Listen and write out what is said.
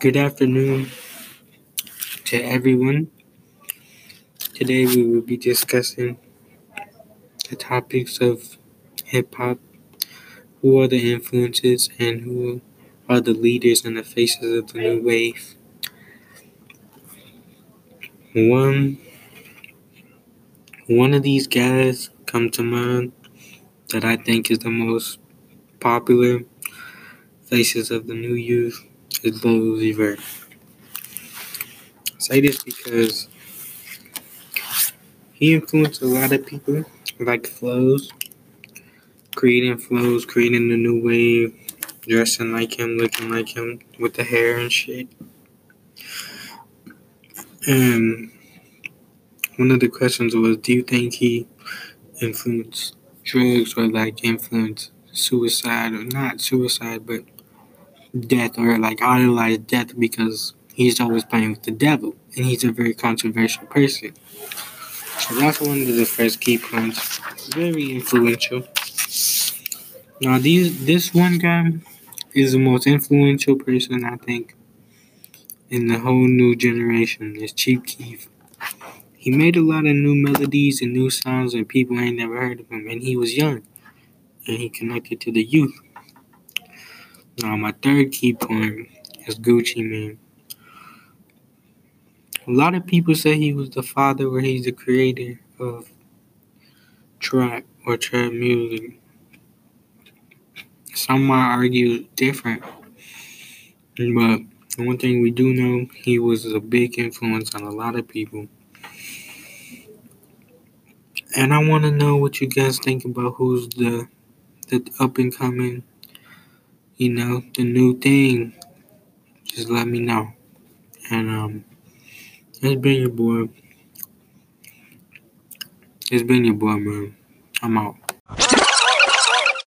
Good afternoon to everyone. Today we will be discussing the topics of hip hop, who are the influences, and who are the leaders and the faces of the new wave. One one of these guys come to mind that I think is the most popular faces of the new youth is Vert. I say this because he influenced a lot of people, like flows, creating flows, creating the new wave, dressing like him, looking like him, with the hair and shit. And one of the questions was, do you think he influenced drugs or like influenced suicide or not suicide, but death or like idolize death because he's always playing with the devil and he's a very controversial person. So that's one of the first key points. Very influential. Now these this one guy is the most influential person I think in the whole new generation is Chief Keef. He made a lot of new melodies and new songs and people ain't never heard of him and he was young and he connected to the youth. Now, my third key point is Gucci Mane. A lot of people say he was the father or he's the creator of trap or trap music. Some might argue different, but one thing we do know, he was a big influence on a lot of people. And I want to know what you guys think about who's the the up and coming you know, the new thing, just let me know. And um, it's been your boy. It's been your boy, man. I'm out.